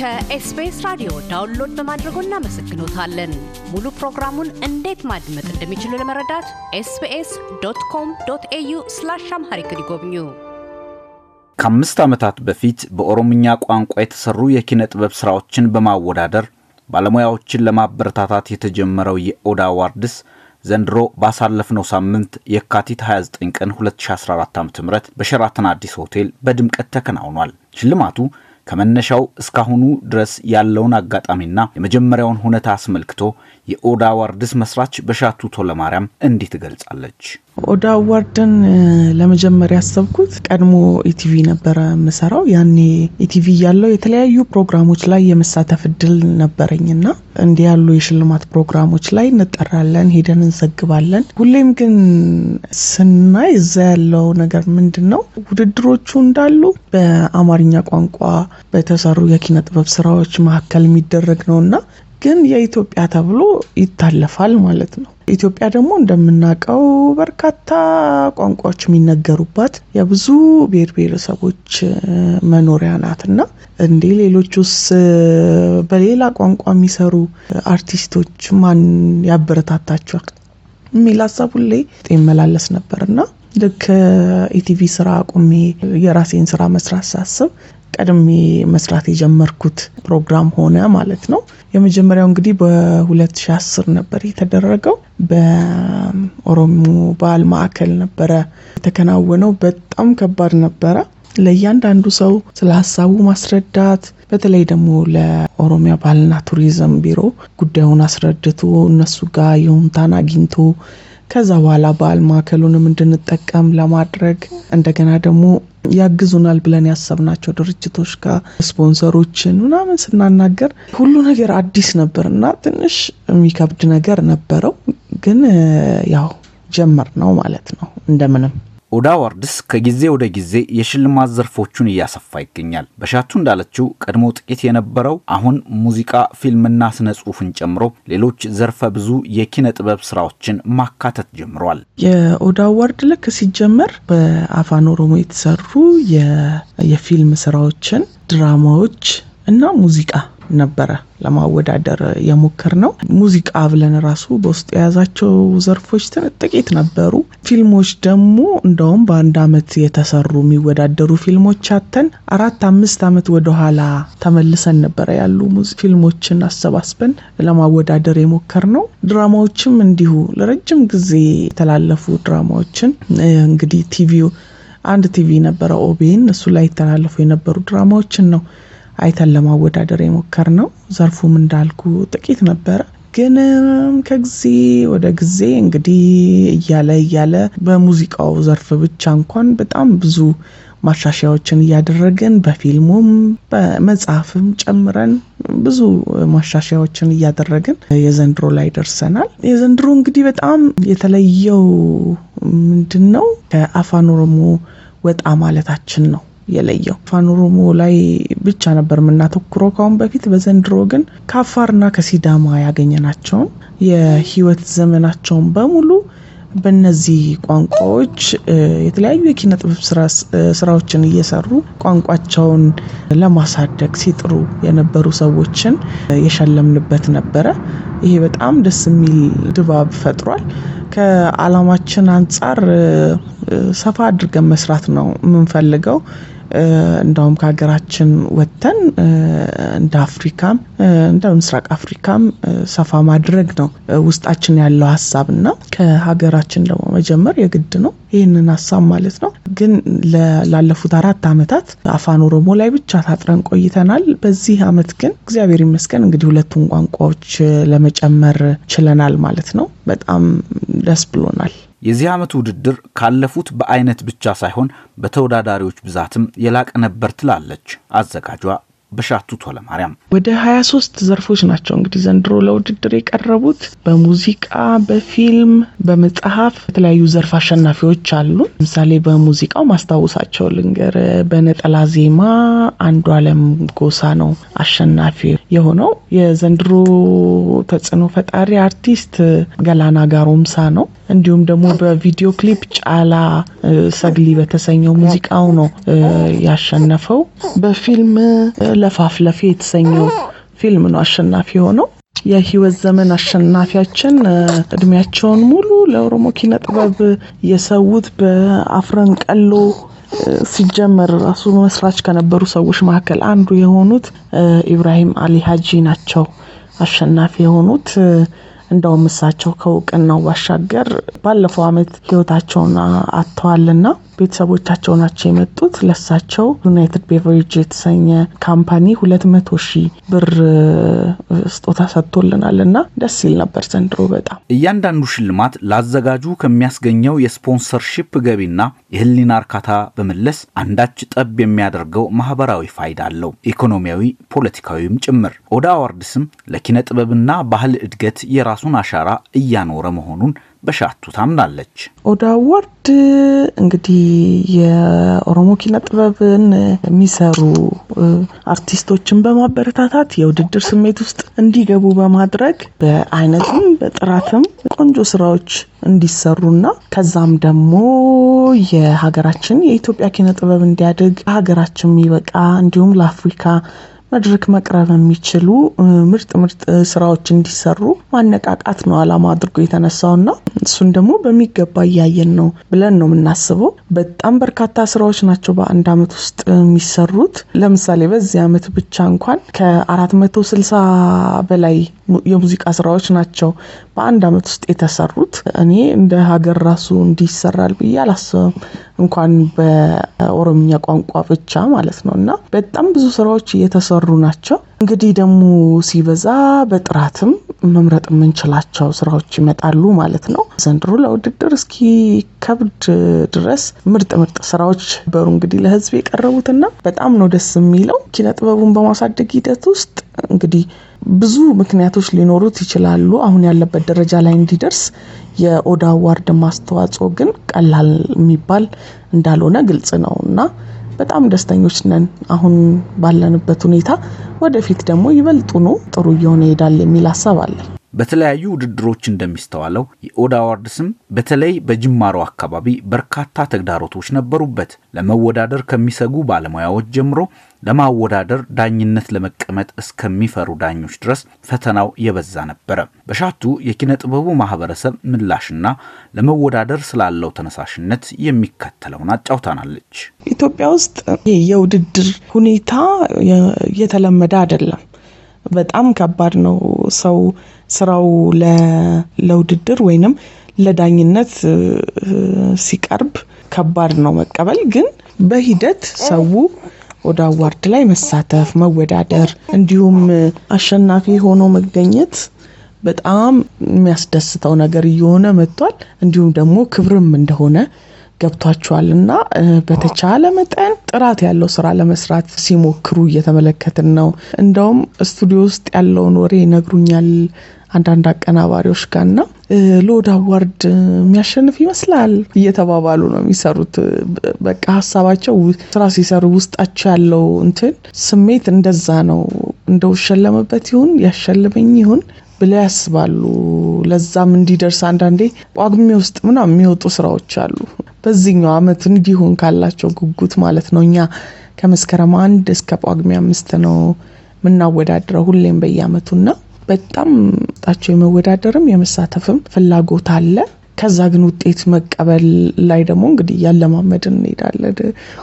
ከ SBS ራዲዮ download በማድረጎ እናመሰግኖታለን። ሙሉ ፕሮግራሙን እንዴት ማድመጥ እንደሚችሉ ለመረዳት SBS dot com dot au slash Amharic ይጎብኙ። ከአምስት ዓመታት በፊት በኦሮምኛ ቋንቋ የተሰሩ የኪነ ጥበብ ሥራዎችን በማወዳደር ባለሙያዎችን ለማበረታታት የተጀመረው የኦዳ አዋርድስ ዘንድሮ ባሳለፍነው ሳምንት የካቲት 29 ቀን 2014 ዓ ም በሸራተን አዲስ ሆቴል በድምቀት ተከናውኗል። ሽልማቱ ከመነሻው እስካሁኑ ድረስ ያለውን አጋጣሚና የመጀመሪያውን ሁኔታ አስመልክቶ የኦዳ አዋርድስ መስራች በሻቱ ቶለማርያም እንዲህ ትገልጻለች። ኦዳ አዋርድን ለመጀመሪያ ያሰብኩት ቀድሞ ኢቲቪ ነበረ የምሰራው። ያኔ ኢቲቪ ያለው የተለያዩ ፕሮግራሞች ላይ የመሳተፍ እድል ነበረኝና እንዲህ ያሉ የሽልማት ፕሮግራሞች ላይ እንጠራለን፣ ሄደን እንዘግባለን። ሁሌም ግን ስናይ እዛ ያለው ነገር ምንድን ነው? ውድድሮቹ እንዳሉ በአማርኛ ቋንቋ በተሰሩ የኪነ ጥበብ ስራዎች መካከል የሚደረግ ነውና ግን የኢትዮጵያ ተብሎ ይታለፋል ማለት ነው። ኢትዮጵያ ደግሞ እንደምናውቀው በርካታ ቋንቋዎች የሚነገሩባት የብዙ ብሔር ብሔረሰቦች መኖሪያ ናትና እንዴ ሌሎቹስ በሌላ ቋንቋ የሚሰሩ አርቲስቶች ማን ያበረታታቸዋል የሚል ሀሳብ ሁሌ ይመላለስ ነበርና ልክ ኢቲቪ ስራ አቁሜ የራሴን ስራ መስራት ሳስብ ቀድሜ መስራት የጀመርኩት ፕሮግራም ሆነ ማለት ነው። የመጀመሪያው እንግዲህ በ2010 ነበር የተደረገው። በኦሮሞ ባህል ማዕከል ነበረ የተከናወነው። በጣም ከባድ ነበረ። ለእያንዳንዱ ሰው ስለ ሀሳቡ ማስረዳት በተለይ ደግሞ ለኦሮሚያ ባህልና ቱሪዝም ቢሮ ጉዳዩን አስረድቶ እነሱ ጋር ይሁንታን አግኝቶ ከዛ በኋላ ባህል ማዕከሉንም እንድንጠቀም ለማድረግ እንደገና ደግሞ ያግዙናል ብለን ያሰብናቸው ድርጅቶች ጋር ስፖንሰሮችን ምናምን ስናናገር ሁሉ ነገር አዲስ ነበር እና ትንሽ የሚከብድ ነገር ነበረው። ግን ያው ጀመርነው ማለት ነው እንደምንም። ኦዳ አዋርድስ ከጊዜ ወደ ጊዜ የሽልማት ዘርፎቹን እያሰፋ ይገኛል። በሻቱ እንዳለችው ቀድሞ ጥቂት የነበረው አሁን ሙዚቃ፣ ፊልምና ስነ ጽሁፍን ጨምሮ ሌሎች ዘርፈ ብዙ የኪነ ጥበብ ስራዎችን ማካተት ጀምሯል። የኦዳ አዋርድ ልክ ሲጀመር በአፋን ኦሮሞ የተሰሩ የፊልም ስራዎችን፣ ድራማዎች እና ሙዚቃ ነበረ ለማወዳደር የሞከር ነው። ሙዚቃ ብለን ራሱ በውስጡ የያዛቸው ዘርፎች ጥቂት ነበሩ። ፊልሞች ደግሞ እንደውም በአንድ አመት የተሰሩ የሚወዳደሩ ፊልሞች አጥተን አራት አምስት አመት ወደኋላ ተመልሰን ነበረ ያሉ ፊልሞችን አሰባስበን ለማወዳደር የሞከርነው። ድራማዎችም እንዲሁ ለረጅም ጊዜ የተላለፉ ድራማዎችን እንግዲህ ቲቪው አንድ ቲቪ ነበረ ኦቤን፣ እሱ ላይ የተላለፉ የነበሩ ድራማዎችን ነው አይተን ለማወዳደር የሞከርነው። ዘርፉም እንዳልኩ ጥቂት ነበረ። ግን ከጊዜ ወደ ጊዜ እንግዲህ እያለ እያለ በሙዚቃው ዘርፍ ብቻ እንኳን በጣም ብዙ ማሻሻያዎችን እያደረግን በፊልሙም በመጽሐፍም ጨምረን ብዙ ማሻሻያዎችን እያደረግን የዘንድሮ ላይ ደርሰናል። የዘንድሮ እንግዲህ በጣም የተለየው ምንድን ነው? ከአፋን ኦሮሞ ወጣ ማለታችን ነው የለየው አፋን ኦሮሞ ላይ ብቻ ነበር የምናተኩረው ካሁን በፊት። በዘንድሮ ግን ከአፋርና ከሲዳማ ያገኘናቸውን የህይወት ዘመናቸውን በሙሉ በእነዚህ ቋንቋዎች የተለያዩ የኪነ ጥበብ ስራዎችን እየሰሩ ቋንቋቸውን ለማሳደግ ሲጥሩ የነበሩ ሰዎችን የሸለምንበት ነበረ። ይሄ በጣም ደስ የሚል ድባብ ፈጥሯል። ከዓላማችን አንጻር ሰፋ አድርገን መስራት ነው የምንፈልገው። እንዳውም ከሀገራችን ወጥተን እንደ አፍሪካም እንደ ምስራቅ አፍሪካም ሰፋ ማድረግ ነው ውስጣችን ያለው ሀሳብ እና ከሀገራችን ደግሞ መጀመር የግድ ነው ይህንን ሀሳብ ማለት ነው። ግን ላለፉት አራት ዓመታት አፋን ኦሮሞ ላይ ብቻ ታጥረን ቆይተናል። በዚህ አመት ግን እግዚአብሔር ይመስገን እንግዲህ ሁለቱን ቋንቋዎች ለመጨመር ችለናል ማለት ነው። በጣም ደስ ብሎናል። የዚህ ዓመቱ ውድድር ካለፉት በአይነት ብቻ ሳይሆን በተወዳዳሪዎች ብዛትም የላቀ ነበር ትላለች አዘጋጇ በሻቱ ቶለማርያም። ወደ 23 ዘርፎች ናቸው እንግዲህ ዘንድሮ ለውድድር የቀረቡት። በሙዚቃ፣ በፊልም፣ በመጽሐፍ የተለያዩ ዘርፍ አሸናፊዎች አሉ። ለምሳሌ በሙዚቃው ማስታወሳቸው ልንገር። በነጠላ ዜማ አንዱ አለም ጎሳ ነው አሸናፊ የሆነው። የዘንድሮ ተጽዕኖ ፈጣሪ አርቲስት ገላና ጋሮምሳ ነው። እንዲሁም ደግሞ በቪዲዮ ክሊፕ ጫላ ሰግሊ በተሰኘው ሙዚቃው ነው ያሸነፈው። በፊልም ለፋፍለፌ የተሰኘው ፊልም ነው አሸናፊ የሆነው። የህይወት ዘመን አሸናፊያችን እድሜያቸውን ሙሉ ለኦሮሞ ኪነ ጥበብ የሰዉት በአፍረን ቀሎ ሲጀመር ራሱ መስራች ከነበሩ ሰዎች መካከል አንዱ የሆኑት ኢብራሂም አሊ ሀጂ ናቸው አሸናፊ የሆኑት። እንደውም እሳቸው ከእውቅናው ባሻገር ባለፈው ዓመት ህይወታቸውን አጥተዋልና ቤተሰቦቻቸው ናቸው የመጡት። ለሳቸው ዩናይትድ ቤቨሬጅ የተሰኘ company ሁለት መቶ ሺህ ብር ስጦታ ሰጥቶልናል እና ደስ ይል ነበር ዘንድሮ በጣም። እያንዳንዱ ሽልማት ላዘጋጁ ከሚያስገኘው የ sponsorship ገቢና የህሊና እርካታ በመለስ አንዳች ጠብ የሚያደርገው ማህበራዊ ፋይዳ አለው፣ ኢኮኖሚያዊ፣ ፖለቲካዊም ጭምር። ኦዳ አዋርድስም ለኪነ ጥበብና ባህል እድገት የራሱን አሻራ እያኖረ መሆኑን በሻቱ ታምናለች። ኦዳ አዋርድ እንግዲህ የኦሮሞ ኪነ ጥበብን የሚሰሩ አርቲስቶችን በማበረታታት የውድድር ስሜት ውስጥ እንዲገቡ በማድረግ በአይነትም በጥራትም ቆንጆ ስራዎች እንዲሰሩና ከዛም ደግሞ የሀገራችን የኢትዮጵያ ኪነ ጥበብ እንዲያድግ ሀገራችን የሚበቃ እንዲሁም ለአፍሪካ መድረክ መቅረብ የሚችሉ ምርጥ ምርጥ ስራዎች እንዲሰሩ ማነቃቃት ነው አላማ አድርጎ የተነሳውና እሱን ደግሞ በሚገባ እያየን ነው ብለን ነው የምናስበው። በጣም በርካታ ስራዎች ናቸው በአንድ አመት ውስጥ የሚሰሩት። ለምሳሌ በዚህ አመት ብቻ እንኳን ከአራት መቶ ስልሳ በላይ የሙዚቃ ስራዎች ናቸው በአንድ አመት ውስጥ የተሰሩት። እኔ እንደ ሀገር ራሱ እንዲሰራል ብዬ አላስብም፣ እንኳን በኦሮምኛ ቋንቋ ብቻ ማለት ነው። እና በጣም ብዙ ስራዎች እየተሰሩ ናቸው። እንግዲህ ደግሞ ሲበዛ በጥራትም መምረጥ የምንችላቸው ስራዎች ይመጣሉ ማለት ነው። ዘንድሮ ለውድድር እስኪ ከብድ ድረስ ምርጥ ምርጥ ስራዎች ነበሩ እንግዲህ ለህዝብ የቀረቡትና በጣም ነው ደስ የሚለው። ኪነ ጥበቡን በማሳደግ ሂደት ውስጥ እንግዲህ ብዙ ምክንያቶች ሊኖሩት ይችላሉ። አሁን ያለበት ደረጃ ላይ እንዲደርስ የኦዳ አዋርድ ማስተዋጽኦ ግን ቀላል የሚባል እንዳልሆነ ግልጽ ነው እና በጣም ደስተኞች ነን አሁን ባለንበት ሁኔታ። ወደፊት ደግሞ ይበልጡኑ ጥሩ እየሆነ ይሄዳል የሚል ሀሳብ አለን። በተለያዩ ውድድሮች እንደሚስተዋለው የኦዳ አዋርድ ስም በተለይ በጅማሮ አካባቢ በርካታ ተግዳሮቶች ነበሩበት። ለመወዳደር ከሚሰጉ ባለሙያዎች ጀምሮ ለማወዳደር ዳኝነት ለመቀመጥ እስከሚፈሩ ዳኞች ድረስ ፈተናው የበዛ ነበረ። በሻቱ የኪነ ጥበቡ ማህበረሰብ ምላሽና ለመወዳደር ስላለው ተነሳሽነት የሚከተለውን አጫውታናለች። ኢትዮጵያ ውስጥ የውድድር ሁኔታ የተለመደ አይደለም። በጣም ከባድ ነው። ሰው ስራው ለውድድር ወይንም ለዳኝነት ሲቀርብ ከባድ ነው መቀበል። ግን በሂደት ሰው ወደ አዋርድ ላይ መሳተፍ፣ መወዳደር እንዲሁም አሸናፊ ሆኖ መገኘት በጣም የሚያስደስተው ነገር እየሆነ መጥቷል። እንዲሁም ደግሞ ክብርም እንደሆነ ገብቷቸዋል እና በተቻለ መጠን ጥራት ያለው ስራ ለመስራት ሲሞክሩ እየተመለከትን ነው። እንደውም ስቱዲዮ ውስጥ ያለውን ወሬ ይነግሩኛል አንዳንድ አቀናባሪዎች ጋርና ለኦዳ አዋርድ የሚያሸንፍ ይመስላል እየተባባሉ ነው የሚሰሩት። በቃ ሀሳባቸው ስራ ሲሰሩ ውስጣቸው ያለው እንትን ስሜት እንደዛ ነው። እንደው ሸለመበት ይሁን ያሸልመኝ ይሁን ብለው ያስባሉ። ለዛም እንዲደርስ አንዳንዴ ጳጉሜ ውስጥ ምናምን የሚወጡ ስራዎች አሉ። በዚህኛው አመት እንዲሆን ካላቸው ጉጉት ማለት ነው። እኛ ከመስከረም አንድ እስከ ጳጉሜ አምስት ነው የምናወዳድረው ሁሌም በየአመቱና በጣም ጣቸው የመወዳደርም የመሳተፍም ፍላጎት አለ። ከዛ ግን ውጤት መቀበል ላይ ደግሞ እንግዲህ እያለማመድን እንሄዳለን።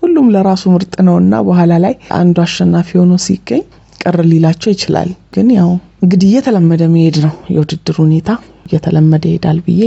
ሁሉም ለራሱ ምርጥ ነው እና በኋላ ላይ አንዱ አሸናፊ ሆኖ ሲገኝ ቅር ሊላቸው ይችላል። ግን ያው እንግዲህ እየተለመደ መሄድ ነው የውድድር ሁኔታ እየተለመደ ይሄዳል ብዬ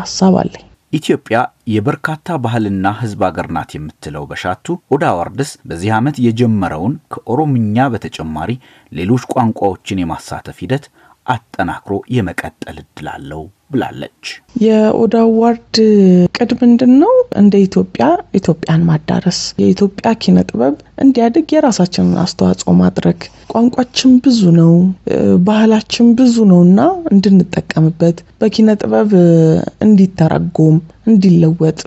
ሀሳብ አለኝ። ኢትዮጵያ የበርካታ ባህልና ሕዝብ አገር ናት የምትለው በሻቱ ኦዳ አዋርድስ በዚህ ዓመት የጀመረውን ከኦሮምኛ በተጨማሪ ሌሎች ቋንቋዎችን የማሳተፍ ሂደት አጠናክሮ የመቀጠል እድል አለው ብላለች። የኦዳ አዋርድ ዕቅድ ምንድን ነው? እንደ ኢትዮጵያ ኢትዮጵያን ማዳረስ፣ የኢትዮጵያ ኪነ ጥበብ እንዲያድግ የራሳችንን አስተዋጽኦ ማድረግ። ቋንቋችን ብዙ ነው፣ ባህላችን ብዙ ነው እና እንድንጠቀምበት በኪነ ጥበብ እንዲተረጎም እንዲለወጥ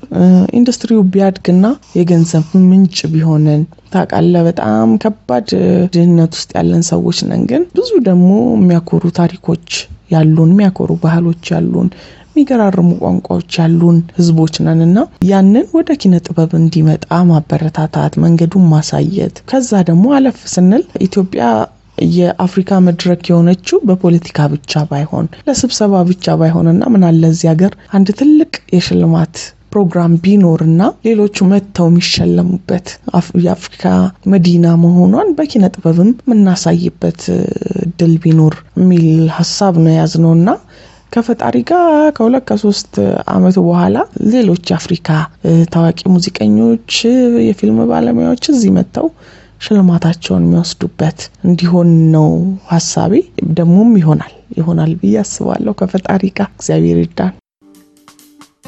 ኢንዱስትሪው ቢያድግና የገንዘብ ምንጭ ቢሆንን ታውቃለህ፣ በጣም ከባድ ድህነት ውስጥ ያለን ሰዎች ነን። ግን ብዙ ደግሞ የሚያኮሩ ታሪኮች ያሉን የሚያኮሩ ባህሎች ያሉን የሚገራርሙ ቋንቋዎች ያሉን ህዝቦች ነን እና ያንን ወደ ኪነ ጥበብ እንዲመጣ ማበረታታት፣ መንገዱን ማሳየት። ከዛ ደግሞ አለፍ ስንል ኢትዮጵያ የአፍሪካ መድረክ የሆነችው በፖለቲካ ብቻ ባይሆን ለስብሰባ ብቻ ባይሆንና ምናለ እዚህ ሀገር አንድ ትልቅ የሽልማት ፕሮግራም ቢኖርና ሌሎቹ መጥተው የሚሸለሙበት የአፍሪካ መዲና መሆኗን በኪነ ጥበብም የምናሳይበት እድል ቢኖር የሚል ሀሳብ ነው የያዝነው እና ከፈጣሪ ጋር ከሁለት ከሶስት አመት በኋላ ሌሎች የአፍሪካ ታዋቂ ሙዚቀኞች፣ የፊልም ባለሙያዎች እዚህ መጥተው ሽልማታቸውን የሚወስዱበት እንዲሆን ነው ሀሳቤ። ደግሞም ይሆናል ይሆናል ብዬ አስባለሁ። ከፈጣሪ ጋር እግዚአብሔር ይርዳን።